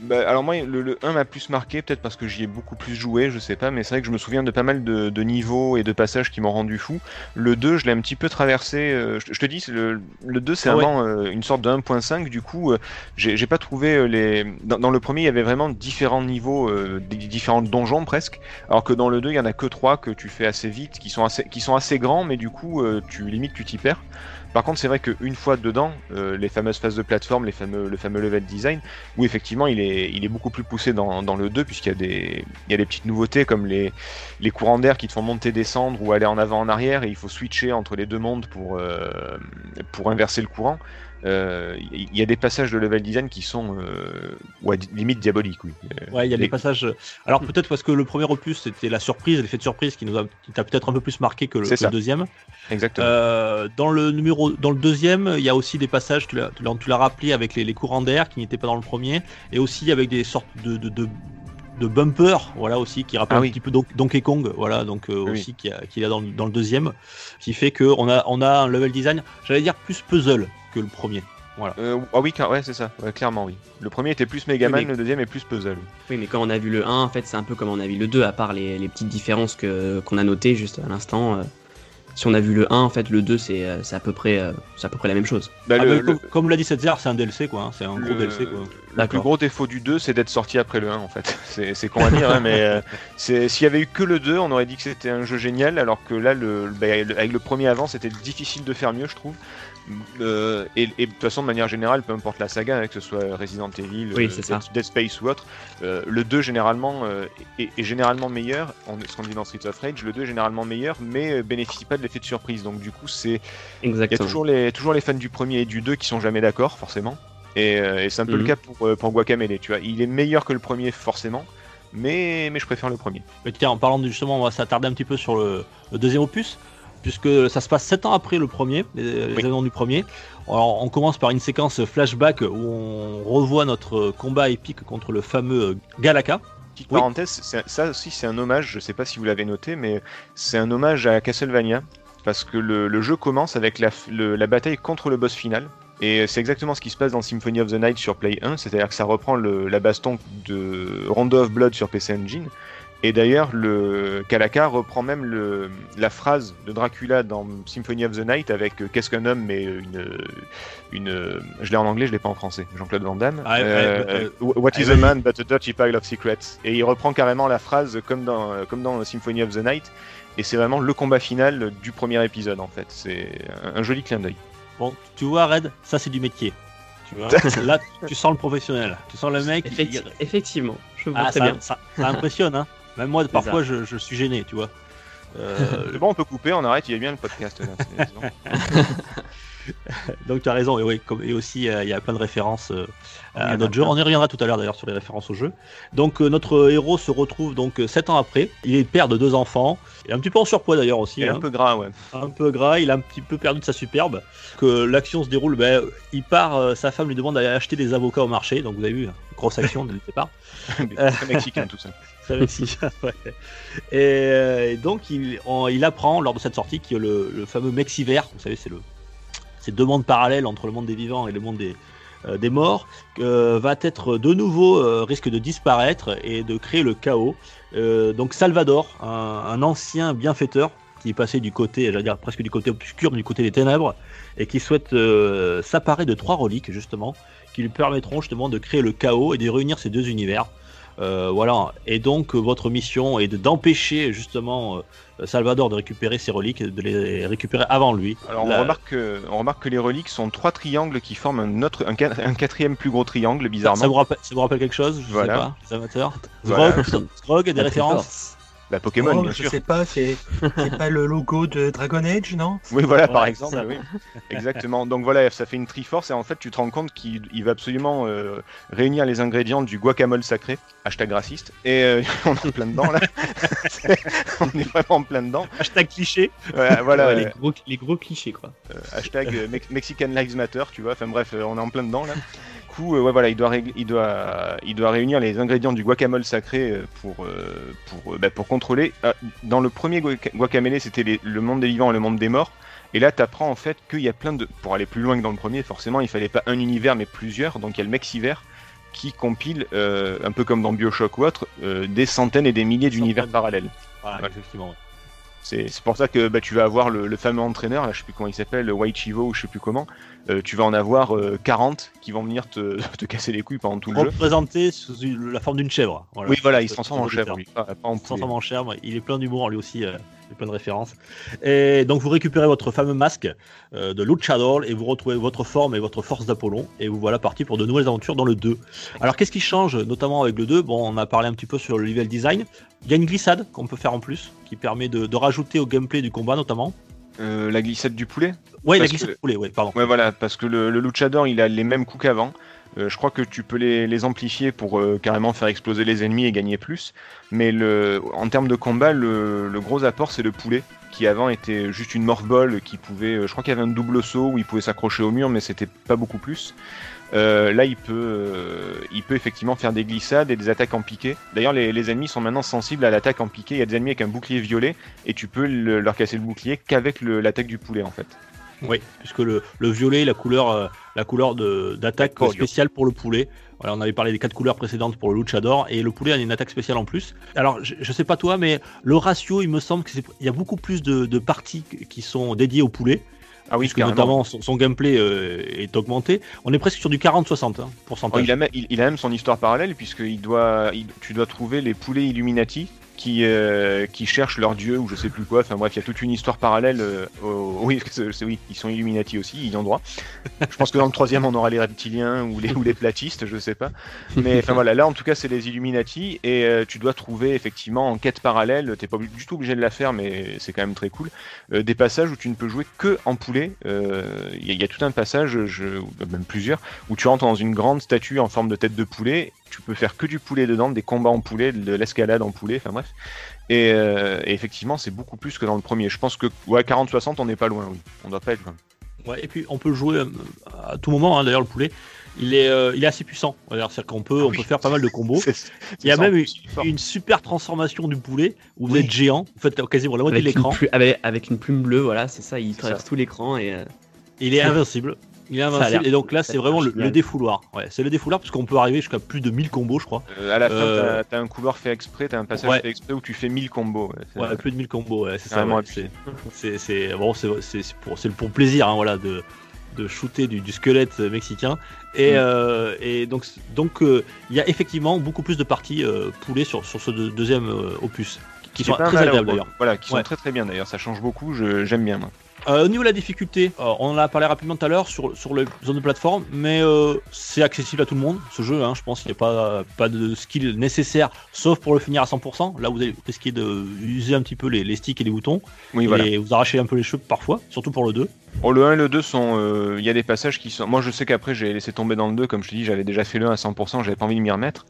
Bah, alors moi, le, le 1 m'a plus marqué, peut-être parce que j'y ai beaucoup plus joué, je sais pas, mais c'est vrai que je me souviens de pas mal de, de niveaux et de passages qui m'ont rendu fou. Le 2, je l'ai un petit peu traversé, euh, je, je te dis, le, le 2 c'est Ah ouais. vraiment euh, une sorte de 1.5, du coup, euh, j'ai pas trouvé les... Dans, dans le premier, il y avait vraiment différents niveaux, des différents donjons presque, alors que dans le 2, il y en a que 3 que tu fais assez vite, qui sont assez, qui sont assez grands, mais du coup, tu limite, tu t'y perds. Par contre, c'est vrai qu'une fois dedans, euh, les fameuses phases de plateforme, les fameux, le fameux level design, où effectivement il est, beaucoup plus poussé dans, le 2, puisqu'il y, a des- petites nouveautés comme les, courants d'air qui te font monter, descendre ou aller en avant, en arrière, et il faut switcher entre les deux mondes pour, euh, pour inverser le courant. Euh, Il y a des passages de level design qui sont euh, ouais, limite diaboliques. Oui. Euh, Ouais, il y a les- des passages. Alors peut-être parce que le premier opus c'était la surprise, l'effet de surprise qui nous a, t'a peut-être un peu plus marqué que le, que deuxième. Exactement. Euh, dans le numéro, dans le deuxième, il y a aussi des passages, tu l'as, tu l'as- tu l'as rappelé avec les, les courants d'air qui n'étaient pas dans le premier, et aussi avec des sortes de, de, de, de bumpers, voilà aussi qui rappellent Ah un oui. petit peu Don- Donkey Kong, voilà donc euh, Oui. aussi qui a, qu'il y a dans, le- dans le deuxième, qui fait que on a, on a un level design, j'allais dire plus puzzle que le premier. Euh, ah oui, car- ouais, c'est ça. Ouais, clairement, oui. Le premier était plus Megaman, Oui, mais- le deuxième est plus puzzle. Oui, mais quand on a vu le 1, en fait, c'est un peu comme on a vu le 2, à part les, les petites différences que qu'on a notées juste à l'instant. Si on a vu le 1, en fait, le 2, c'est euh, c'est à, peu près, euh, c'est à peu près la même chose. Bah, Ah, le- mais le- comme, comme l'a dit Setzer, c'est un DLC quoi, hein, c'est un gros Le- DLC quoi. Le plus gros défaut du 2, c'est d'être sorti après le 1, en fait. C'est con à dire, hein, mais euh, c'est- s'il y avait eu que le 2, on aurait dit que c'était un jeu génial, alors que là, le, le- bah, le- avec le premier avant, c'était difficile de faire mieux, je trouve. Euh, et, et de toute façon, de manière générale, peu importe la saga, hein, que ce soit Resident Evil, Oui. Dead, Dead Space ou autre, euh, le 2 généralement euh, est, est généralement meilleur, on, ce qu'on dit dans Streets of Rage, le 2 est généralement meilleur, mais bénéficie pas de l'effet de surprise. Donc du coup, c'est il y a Exactement. toujours les, toujours les fans du premier et du 2 qui sont jamais d'accord, forcément. Et, euh, et c'est un peu Mhm. le cas pour, euh, pour Guacamele, tu vois. Il est meilleur que le premier, forcément, mais, mais je préfère le premier. Mais tiens, en parlant de, justement, on va s'attarder un petit peu sur le, le deuxième opus, puisque ça se passe 7 ans après le premier, les, les Oui. événements du premier. Alors, on commence par une séquence flashback où on revoit notre combat épique contre le fameux Galaka. Petite Oui. parenthèse, ça aussi c'est un hommage, je sais pas si vous l'avez noté, mais c'est un hommage à Castlevania, parce que le, le jeu commence avec la, f- le- la bataille contre le boss final. Et c'est exactement ce qui se passe dans Symphony of the Night sur Play 1, c'est-à-dire que ça reprend le- la baston de Rondo of Blood sur PC Engine. Et d'ailleurs, le Kalaka reprend même le, la phrase de Dracula dans Symphony of the Night avec euh, Qu'est-ce qu'un homme, mais une, une. Je l'ai en anglais, je l'ai pas en français. Jean-Claude Van Damme. Ah, ouais, Euh, euh, What is a man but a dirty pile of secrets? Et il reprend carrément la phrase comme dans, euh, comme dans Symphony of the Night. Et c'est vraiment le combat final du premier épisode en fait. C'est un, un joli clin d'œil. Bon, tu vois, Red, ça c'est du métier. Tu vois Là, tu sens le professionnel. Tu sens le mec. Effecti- il- Effectivement, je vois Ah, très ça, bien. ça- ça impressionne, hein. Même moi, parfois, je, je suis gêné, tu vois. Euh, bon, on peut couper, on arrête, il y a bien le podcast là. c'est- c'est. Donc tu as raison, et, oui, comme- et aussi euh, il y a plein de références euh, à notre jeu. On y reviendra tout à l'heure d'ailleurs sur les références au jeu. Donc euh, notre héros se retrouve donc 7 ans après. Il est père de deux enfants. Il est un petit peu en surpoids d'ailleurs aussi. Il est hein. un peu gras, ouais. un peu gras, il a un petit peu perdu de sa superbe. Que l'action se déroule, ben, il part, sa femme lui demande d'aller acheter des avocats au marché. Donc vous avez vu, hein, grosse action dès le départ. Très mexicain tout ça. Très mexicain, ouais. Et, et donc, il, on- il apprend lors de cette sortie que le, le fameux Mexiver, vous savez, c'est le ces deux mondes parallèles entre le monde des vivants et le monde des, euh, morts, euh, va être de nouveau euh, risque de disparaître et de créer le chaos. Donc Salvador, un, ancien bienfaiteur qui est passé du côté, j'allais dire presque du côté obscur, du côté des ténèbres, et qui souhaite s'apparer de trois reliques justement, qui lui permettront justement de créer le chaos et de réunir ces deux univers. Euh, voilà. Et donc, euh, votre mission est de- d'empêcher justement euh, Salvador de récupérer ses reliques, de les récupérer avant lui. Alors La- on, remarque que, on remarque que les reliques sont trois triangles qui forment un, autre, un, quat- un quatrième plus gros triangle, ça, bizarrement. vous rappelle, ça vous rappelle quelque chose? Je Voilà. sais pas, les amateurs. Voilà. Scrog, Scrog, des références? La Pokémon, Oh, bien je sûr. sais pas, c'est pas le logo de Dragon Age, non? Oui, voilà, par exemple, ça. oui. Exactement. Donc voilà, ça fait une Triforce et en fait, tu te rends compte qu'il il va absolument euh, réunir les ingrédients du guacamole sacré, hashtag raciste, et euh, on est en plein dedans là. on est vraiment en plein dedans. Hashtag cliché. Ouais, voilà, Ouais, les, gros, les gros clichés, quoi. euh, hashtag euh, Mex- Mexican Lives Matter, tu vois. Enfin bref, on est en plein dedans là. Du coup, euh, ouais, voilà, il doit, il, doit, il doit réunir les ingrédients du guacamole sacré euh, pour, euh, pour, bah, pour contrôler. dans le premier guaca- guacamele, c'était le monde des vivants et le monde des morts. Et là, tu apprends en fait qu'il y a plein de. Pour aller plus loin que dans le premier, forcément, il fallait pas un univers mais plusieurs. Donc il y a le Mexiver qui compile, euh, un peu comme dans Bioshock ou autre, euh, des centaines et des milliers d'univers parallèles. Voilà, Ouais. effectivement. ouais. C'est pour ça que bah, tu vas avoir le, le fameux entraîneur, là, je sais plus comment il s'appelle, White Chivo ou je sais plus comment. Euh, tu vas en avoir euh, 40 qui vont venir te, te casser les couilles pendant tout le jeu. Représenté sous une- la forme d'une chèvre. Voilà. Oui, voilà, il se transforme en chèvre, lui, pas, pas en Il se transforme en chèvre. Il est plein d'humour lui aussi. euh, plein de références. Et donc vous récupérez votre fameux masque euh, de Luchador et vous retrouvez votre forme et votre force d'Apollon. Et vous voilà parti pour de nouvelles aventures dans le 2. Alors qu'est-ce qui change notamment avec le 2 Bon, on a parlé un petit peu sur le level design. Il y a une glissade qu'on peut faire en plus qui permet de, de rajouter au gameplay du combat notamment. Euh, la glissade du poulet Ouais, la glissade que- de poulet, ouais, pardon. Ouais, voilà, parce que le, le luchador, il a les mêmes coups qu'avant. Euh, je crois que tu peux les, les amplifier pour euh, carrément faire exploser les ennemis et gagner plus. Mais le, en termes de combat, le, le gros apport, c'est le poulet, qui avant était juste une morph ball qui pouvait. Je crois qu'il y avait un double saut où il pouvait s'accrocher au mur, mais c'était pas beaucoup plus. Euh, là, il peut, euh, il peut effectivement faire des glissades et des attaques en piqué. D'ailleurs, les, les ennemis sont maintenant sensibles à l'attaque en piqué. Il y a des ennemis avec un bouclier violet et tu peux le- leur casser le bouclier qu'avec l'attaque du poulet en fait. Oui, puisque le, le violet, la couleur, euh, la couleur de- d'attaque spéciale pour le poulet. Voilà, on avait parlé des quatre couleurs précédentes pour le luchador et le poulet a une attaque spéciale en plus. Alors, je, je sais pas toi, mais le ratio, il me semble qu'il y a beaucoup plus de, de parties qui sont dédiées au poulet, Ah oui, puisque carrément. notamment son, son gameplay euh, est augmenté. On est presque sur du 40-60 hein, Oh, il, a, même- il, il a même son histoire parallèle puisqu'il doit, il- tu dois trouver les poulets Illuminati qui, euh, qui cherchent leur dieu ou je sais plus quoi. Enfin bref, il y a toute une histoire parallèle. euh, au- oui, oui, ils sont Illuminati aussi, ils ont droit. Je pense que dans le troisième, on aura les reptiliens ou les, ou les platistes, je sais pas. Mais enfin voilà, là en tout cas, c'est les Illuminati et euh, tu dois trouver effectivement en quête parallèle. T'es pas du tout obligé de la faire, mais c'est quand même très cool. des passages où tu ne peux jouer que en poulet. Il y, y a tout un passage, je, même plusieurs où tu rentres dans une grande statue en forme de tête de poulet, tu peux faire que du poulet dedans, des combats en poulet, de l'escalade en poulet, enfin bref. Et, euh, et effectivement, c'est beaucoup plus que dans le premier. Je pense que ouais, 40-60, on n'est pas loin, oui. On doit pas être loin. Ouais, et puis on peut le jouer euh, à tout moment. hein, D'ailleurs, le poulet, il est, euh, il est assez puissant. D'ailleurs, C'est-à-dire qu'on peut, Ah on oui. peut faire pas mal de combos. Il y a même une, une super transformation du poulet où vous Oui. êtes géant. Vous faites quasiment la moitié de l'écran. avec, avec une plume bleue, voilà, c'est ça, il traverse ça. tout l'écran et. euh, Il est invincible. Il est invincible. Et donc là, c'est vraiment le, défouloir. Ouais, c'est le défouloir parce qu'on peut arriver jusqu'à plus de 1000 combos, je crois. Euh, à la fin, Euh, t'as- t'as un couloir fait exprès, t'as un passage Ouais. fait exprès où tu fais 1000 combos. ouais. Plus de 1000 combos. Ouais, c'est ça. Vraiment. C'est, c'est, c'est- bon, c'est, c'est, c'est pour, c'est pour plaisir, hein, voilà, de, de shooter du, du squelette mexicain. Et, Mm. euh, et donc, donc, euh, il y a effectivement beaucoup plus de parties euh, poulet sur, sur ce deux- deuxième euh, opus, qui sont très agréables d'ailleurs. Voilà, qui sont Ouais. très très bien d'ailleurs. Ça change beaucoup. je- J'aime bien. Moi. Euh, au niveau de la difficulté, euh, on en a parlé rapidement tout à l'heure sur, sur les zones de plateforme, mais euh, c'est accessible à tout le monde ce jeu. Hein, je pense qu'il n'y a pas, pas de skill nécessaire, sauf pour le finir à 100%. Là, vous allez risquer de user un petit peu les, les sticks et les boutons Oui, et voilà. vous arracher un peu les cheveux parfois, surtout pour le 2. Oh, le 1 et le 2 sont. euh, Il y a des passages qui sont. Moi, je sais qu'après, j'ai laissé tomber dans le 2. Comme je te dis, j'avais déjà fait le 1 à 100%. J'avais pas envie de m'y remettre.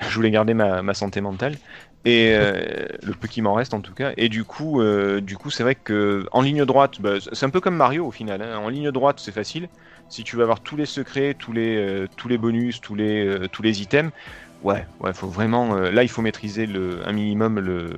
Je voulais garder ma, ma santé mentale. Et euh, le peu qui m'en reste en tout cas. Et du coup, euh, du coup, c'est vrai que en ligne droite, bah, c'est un peu comme Mario au final. hein. En ligne droite, c'est facile. Si tu veux avoir tous les secrets, tous les, euh, tous les bonus, tous les, tous les items, ouais, ouais, faut vraiment. là, il faut maîtriser le, un minimum le,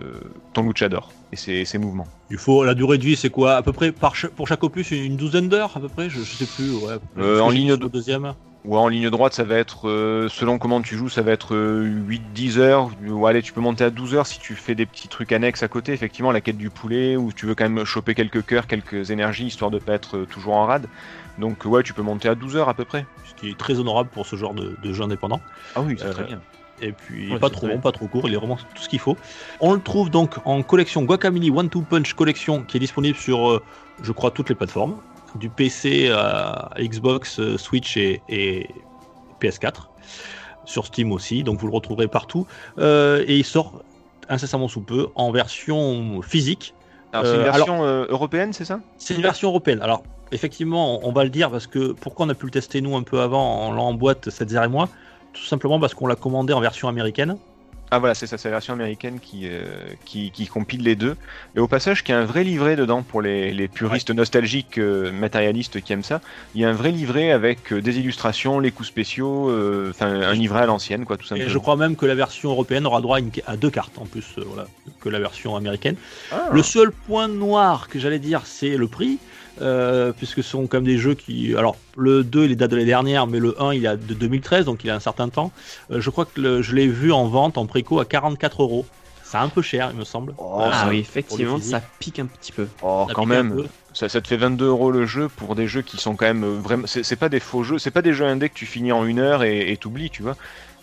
ton luchador et ses, ses mouvements. Il faut la durée de vie, c'est quoi? À peu près par pour chaque opus une, douzaine d'heures à peu près? Je, je sais plus. Ouais, en ligne deuxième. Ouais, en ligne droite, ça va être, euh, selon comment tu joues, ça va être 8-10 heures. Ou allez, tu peux monter à 12 heures si tu fais des petits trucs annexes à côté, effectivement, la quête du poulet, ou tu veux quand même choper quelques cœurs, quelques énergies, histoire de pas être euh, toujours en rade. Donc ouais, tu peux monter à 12 heures à peu près. Ce qui est très honorable pour ce genre de, de jeu indépendant. Ah oui, c'est Euh, très bien. Et puis Ouais, pas trop long, pas trop court, il est vraiment tout ce qu'il faut. On le trouve donc en collection Guacamole One Two Punch Collection qui est disponible sur, euh, je crois, toutes les plateformes, du PC à Xbox, euh, Switch et, et PS4, sur Steam aussi, donc vous le retrouverez partout. Euh, et il sort incessamment sous peu en version physique. Alors, c'est une Euh, version euh, européenne, c'est ça? C'est une version européenne. Alors, effectivement, on on va le dire parce que pourquoi on a pu le tester nous un peu avant en en boîte, cette et moi? Tout simplement parce qu'on l'a commandé en version américaine. Ah voilà, c'est ça, c'est la version américaine qui, euh, qui, qui compile les deux. Et au passage, qu'il y a un vrai livret dedans pour les, les puristes nostalgiques euh, matérialistes qui aiment ça. Il y a un vrai livret avec euh, des illustrations, les coups spéciaux, enfin un livret à l'ancienne, quoi, tout Et simplement. je crois même que la version européenne aura droit à, une- à deux cartes en plus voilà, que la version américaine. Ah. Le seul point noir que j'allais dire, c'est le prix. Euh, puisque ce sont comme des jeux qui. Alors, le 2, il est date de l'année dernière, mais le 1, il est de 2013, donc il a un certain temps. Euh, je crois que le- je l'ai vu en vente, en préco, à 44 euros. C'est un peu cher, il me semble. Oh, Euh, ah ça- oui, effectivement, ça pique un petit peu. Oh, ça quand même. Ça, ça te fait 22 euros le jeu pour des jeux qui sont quand même vraiment. C'est pas des faux jeux, c'est pas des jeux indés que tu finis en une heure et et t'oublies, tu vois.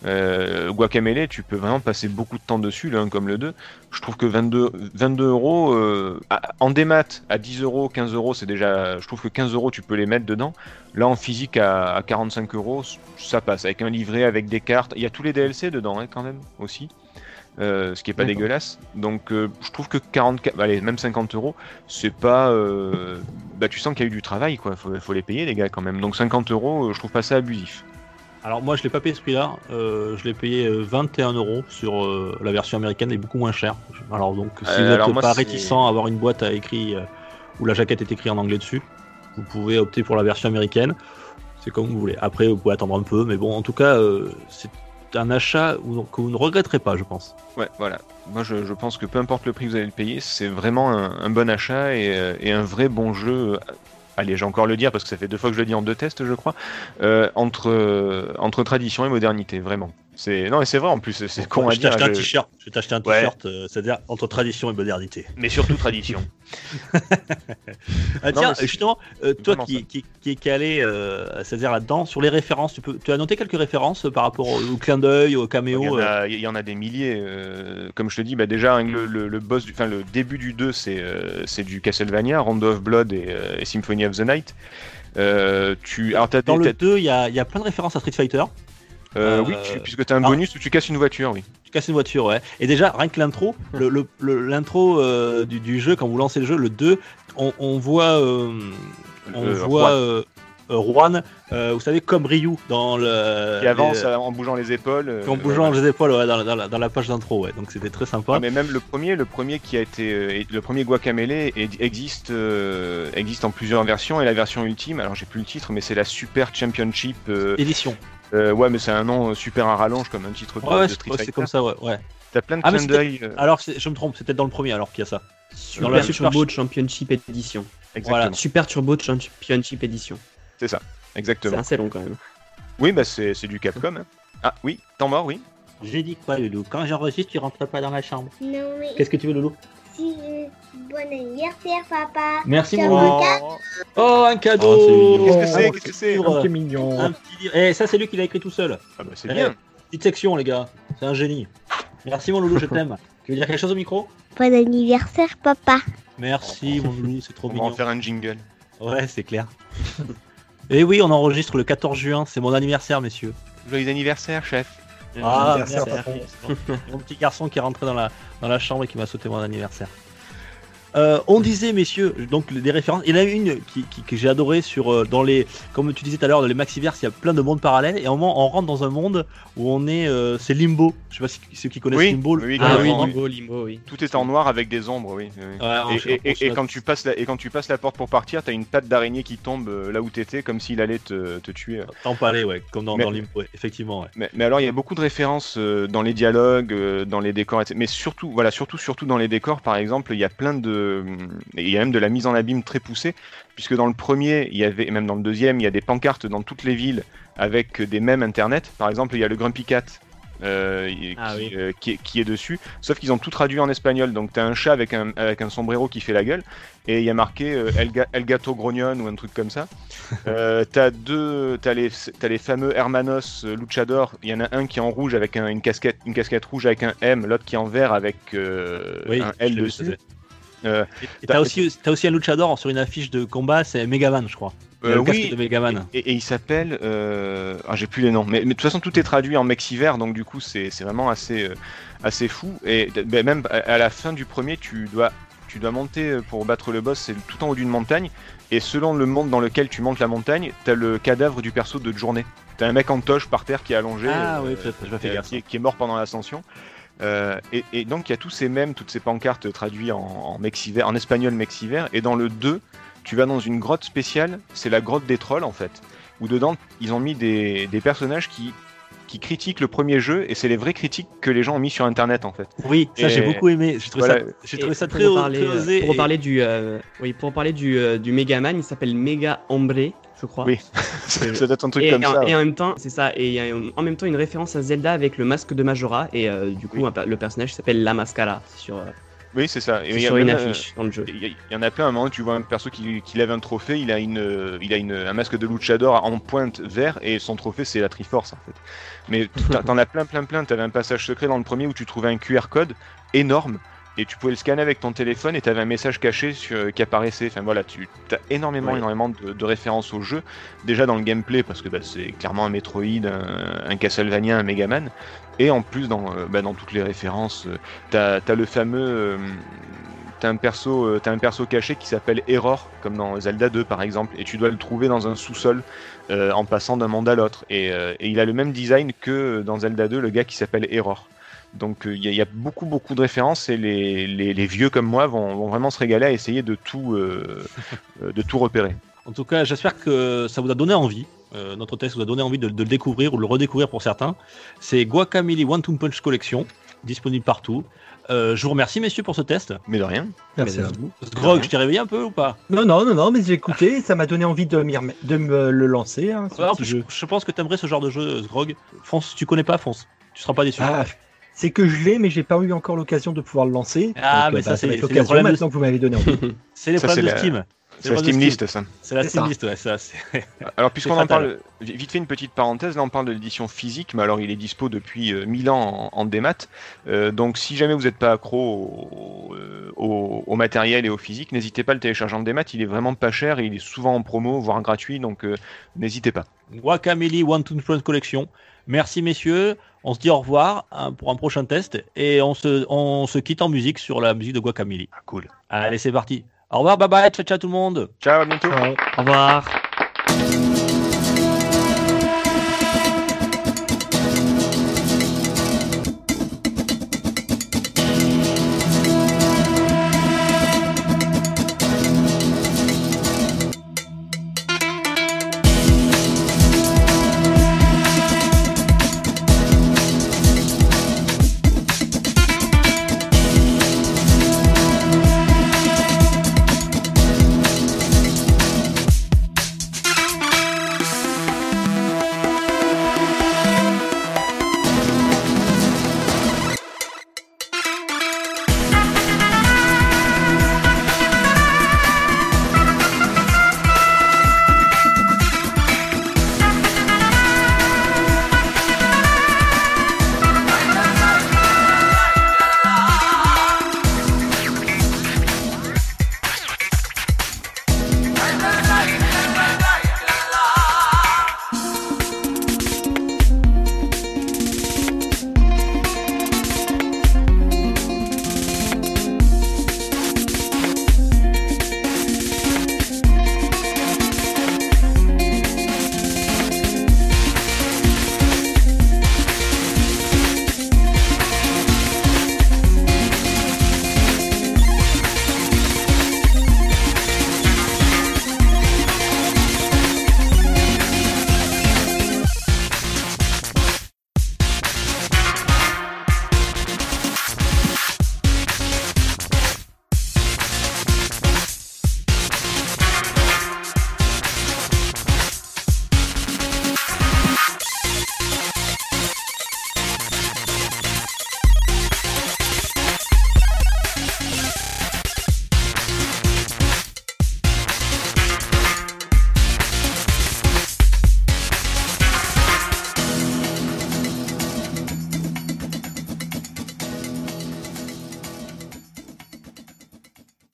Euh, Guacamele, tu peux vraiment passer beaucoup de temps dessus, le 1 comme le 2. Je trouve que 22, 22 euros euh, en démat à 10 euros, 15 euros, c'est déjà. Je trouve que 15 euros, tu peux les mettre dedans. Là, en physique à, à 45 euros, ça passe avec un livret, avec des cartes. Il y a tous les DLC dedans, hein, quand même, aussi. Euh, ce qui est pas dégueulasse. Donc, euh, je trouve que 44, allez, même 50 euros, c'est pas. euh, Bah, tu sens qu'il y a eu du travail, quoi. Faut, faut les payer, les gars, quand même. Donc, 50 euros, je trouve pas ça abusif. Alors moi je l'ai pas payé ce prix-là, euh, je l'ai payé euh, 21 euros sur euh, la version américaine, est beaucoup moins cher. Alors donc si Euh, vous n'êtes pas réticent à avoir une boîte à écrit euh, où la jaquette est écrite en anglais dessus, vous pouvez opter pour la version américaine. C'est comme vous voulez. Après vous pouvez attendre un peu, mais bon en tout cas euh, c'est un achat que vous ne regretterez pas, je pense. Ouais, voilà. Moi, je, je pense que peu importe le prix que vous allez le payer, c'est vraiment un, un bon achat et, euh, et un vrai bon jeu. Allez, j'ai encore le dire parce que ça fait deux fois que je le dis en deux tests, je crois. euh, entre, euh, entre tradition et modernité, vraiment. C'est non, mais c'est vrai en plus. C'est con à je t'ai acheté un t-shirt, je t'ai acheté un Ouais. euh, c'est-à-dire entre tradition et modernité. Mais surtout tradition. Ah, Non, tiens, c'est justement, euh, toi qui, qui, qui est calé, euh, c'est-à-dire là-dedans, sur les références, tu, peux, tu as noté quelques références euh, par rapport au, au clin d'œil, au Il y, caméo euh, il y en a des milliers. euh, comme je te dis, bah déjà que le, le, le boss, du, enfin le début du 2, c'est euh, c'est du Castlevania, Rondo of Blood et, euh, et Symphony of the Night. Euh, tu, alors Dans des- le 2, il y a, il y a plein de références à Street Fighter. Euh, Euh, oui, tu- puisque tu as un ah. bonus où tu casses une voiture, oui. Tu casses une voiture, ouais. Et déjà, rien que l'intro, le- le- le- l'intro euh, du, du jeu, quand vous lancez le jeu, le 2, on, on voit, on voit Juan. euh, vous savez, comme Ryu dans le. Qui avance les- euh, en bougeant les épaules. euh, en bougeant ouais. les épaules ouais, dans, la- dans la, dans la page d'intro, ouais. Donc c'était très sympa. Ah, mais même le premier, le premier qui a été, le premier Guacamele existe, existe en plusieurs versions et la version ultime. Alors j'ai plus le titre, mais c'est la Super Championship. Édition. Euh, ouais, mais c'est un nom euh, super à rallonge comme un titre de, Ouais, de c'est Street c'est comme ça, ouais. ouais. T'as plein de Ah, clins d'œil. euh, Alors, c'est- je me trompe, c'est peut-être dans le premier alors qu'il y a ça. Super la Super Turbo Championship Edition. exactement. voilà. Super Turbo Championship Edition. C'est ça. C'est Exactement. assez long quand même. Oui, bah c'est c'est du Capcom. hein. Ah oui, temps mort, oui. J'ai dit quoi, Loulou Quand j'enregistre, tu rentres pas dans la chambre. Non, mais Qu'est-ce que tu veux, Loulou si bon anniversaire, papa. Merci, Lucas. Oh, un cadeau Oh, c'est mignon. Qu'est-ce que c'est Qu'est-ce que c'est. C'est mignon. Un petit. Eh, ça, c'est lui qui l'a écrit tout seul. Ah bah c'est Eh, bien. Petite section, les gars. C'est un génie. Merci, mon Loulou, je t'aime. Tu veux dire quelque chose au micro Bon anniversaire, papa. Merci, mon Loulou, c'est trop On va en mignon. faire un jingle. Ouais, c'est clair. Et oui, on enregistre le 14 juin, c'est mon anniversaire, messieurs. Joyeux anniversaire, chef. Ah. Mon petit garçon qui est rentré dans la, dans la chambre et qui m'a sauté mon anniversaire. Euh, on disait, messieurs, donc des références. Il y en a une qui, qui- que j'ai adoré sur euh, dans les, comme tu disais tout à l'heure, dans les Maxiverse, il y a plein de mondes parallèles et à un moment on rentre dans un monde où on est, euh, c'est Limbo. Je sais pas si ceux qui connaissent Oui, Limbo. le- oui, Ah oui, Limbo, Limbo, oui. Tout est en noir avec des ombres, oui. Et, quand tu passes la, et quand tu passes la porte pour partir, t'as une patte d'araignée qui tombe là où t'étais, comme s'il allait te, te tuer. T'en parlais, ouais, comme dans, Mais- dans Limbo, ouais, effectivement. Ouais. Mais, mais alors, il y a beaucoup de références euh, dans les dialogues, euh, dans les décors, etc. Mais surtout, voilà, surtout, surtout dans les décors, par exemple, il y a plein de, il y a même de la mise en abîme très poussée, puisque dans le premier, il y avait, et même dans le deuxième, il y a des pancartes dans toutes les villes avec des mèmes internet. Par exemple, il y a le Grumpy Cat. euh, qui, Ah oui. euh, qui est, qui est dessus. Sauf qu'ils ont tout traduit en espagnol. Donc t'as un chat avec un, avec un sombrero qui fait la gueule et il y a marqué euh, El, Ga- El Gato Grognon ou un truc comme ça. T'as deux, t'as les, les fameux Hermanos Luchador. Il y en a un qui est en rouge avec un- une casquette, une casquette rouge avec un M, l'autre qui est en vert avec Oui, un L dessus. Euh, Et t'as aussi, aussi un luchador sur une affiche de combat, c'est Megaman, je crois. Euh, le oui, de Megaman. Et, et il s'appelle. Euh... Ah, j'ai plus les noms. Mais, mais de toute façon, tout est traduit en mexiver, donc du coup, c'est c'est vraiment assez, assez fou. Et ben, même à, la fin du premier, tu dois, tu dois monter pour battre le boss, c'est tout en haut d'une montagne. Et selon le monde dans lequel tu montes la montagne, t'as le cadavre du perso de journée. T'as un mec en toche par terre qui est allongé. Ah oui, je qui est mort pendant l'ascension. Euh, et, et donc il y a tous ces mèmes, toutes ces pancartes traduites en, en, mexiver, en espagnol mexiver. Et dans le 2, tu vas dans une grotte spéciale, c'est la grotte des trolls en fait. Où dedans, ils ont mis des, des personnages qui, qui critiquent le premier jeu, et c'est les vraies critiques que les gens ont mis sur internet en fait. Oui, ça Et- j'ai beaucoup aimé. J'ai trouvé, Voilà. ça, trouvé très, euh, osé. Pour et- reparler du, euh, oui, pour parler du, euh, du Megaman, il s'appelle Mega Hombre, je crois. Oui. ça doit être un truc Et, comme en, ça. et en même temps, c'est ça. Et il y a en même temps une référence à Zelda avec le masque de Majora. Et euh, du coup, Oui. un per- le personnage s'appelle La Mascara sur, euh, Oui, c'est ça. Et c'est il y a sur une même, euh, affiche dans le jeu. Il y, en a plein, à un moment, tu vois un perso qui, qui lève un trophée, il a, une, euh, il a une, un masque de luchador en pointe vert, et son trophée, c'est la Triforce, en fait. Mais t'en as plein, plein, plein. T'avais un passage secret dans le premier où tu trouvais un QR code énorme, et tu pouvais le scanner avec ton téléphone, et t'avais un message caché sur- qui apparaissait. Enfin voilà, tu as énormément, Oui. énormément de, de références au jeu. Déjà dans le gameplay, parce que bah, c'est clairement un Metroid, un, un Castlevania, un Megaman. Et en plus, dans, euh, bah, dans toutes les références, euh, t'as as le fameux... euh, T'as un, perso, t'as un perso caché qui s'appelle Error, comme dans Zelda 2 par exemple, et tu dois le trouver dans un sous-sol euh, en passant d'un monde à l'autre. Et, euh, et il a le même design que dans Zelda 2, le gars qui s'appelle Error. Donc euh, il y, a- il y a beaucoup beaucoup de références et les, les, les vieux comme moi vont, vont vraiment se régaler à essayer de tout, euh, euh, de tout repérer. En tout cas, j'espère que ça vous a donné envie. Euh, notre test vous a donné envie de, de le découvrir ou de le redécouvrir pour certains. C'est Guacamole One Two Punch Collection, disponible partout. Euh, je vous remercie, messieurs, pour ce test. Mais de rien. Merci Mais à vous. Grog, je t'ai réveillé un peu ou pas? Non, non, non, non, mais j'ai écouté, ça m'a donné envie de, de me le lancer. Hein, ce Ouais, En petit plus, je, jeu. je pense que t'aimerais ce genre de jeu, Grog. Fonce, tu connais pas, fonce. Tu seras pas déçu. Ah, c'est que je l'ai, mais j'ai pas eu encore l'occasion de pouvoir le lancer. Ah, Donc, mais euh, ça, bah, c'est- le l'occasion problème de- maintenant que vous m'avez donné c'est les ça, problèmes de Steam. C'est la Steam List, ça. C'est la Steam ça. List, ouais, ça. Alors, puisqu'on en parle, vite fait une petite parenthèse, là on parle de l'édition physique, mais alors il est dispo depuis euh, 1000 ans en, en démat. Euh, donc, si jamais vous n'êtes pas accro au, au- au matériel et au physique, n'hésitez pas à le télécharger en démat. Il est vraiment pas cher et il est souvent en promo, voire gratuit, donc euh, n'hésitez pas. Guacamole One Two Punch Collection. Merci, messieurs. On se dit au revoir hein, pour un prochain test et on se, on se quitte en musique sur la musique de Guacamole. Ah, cool. Allez, c'est parti. Au revoir, bye bye, ciao, ciao tout le monde. Ciao, à bientôt. Ouais. Au revoir.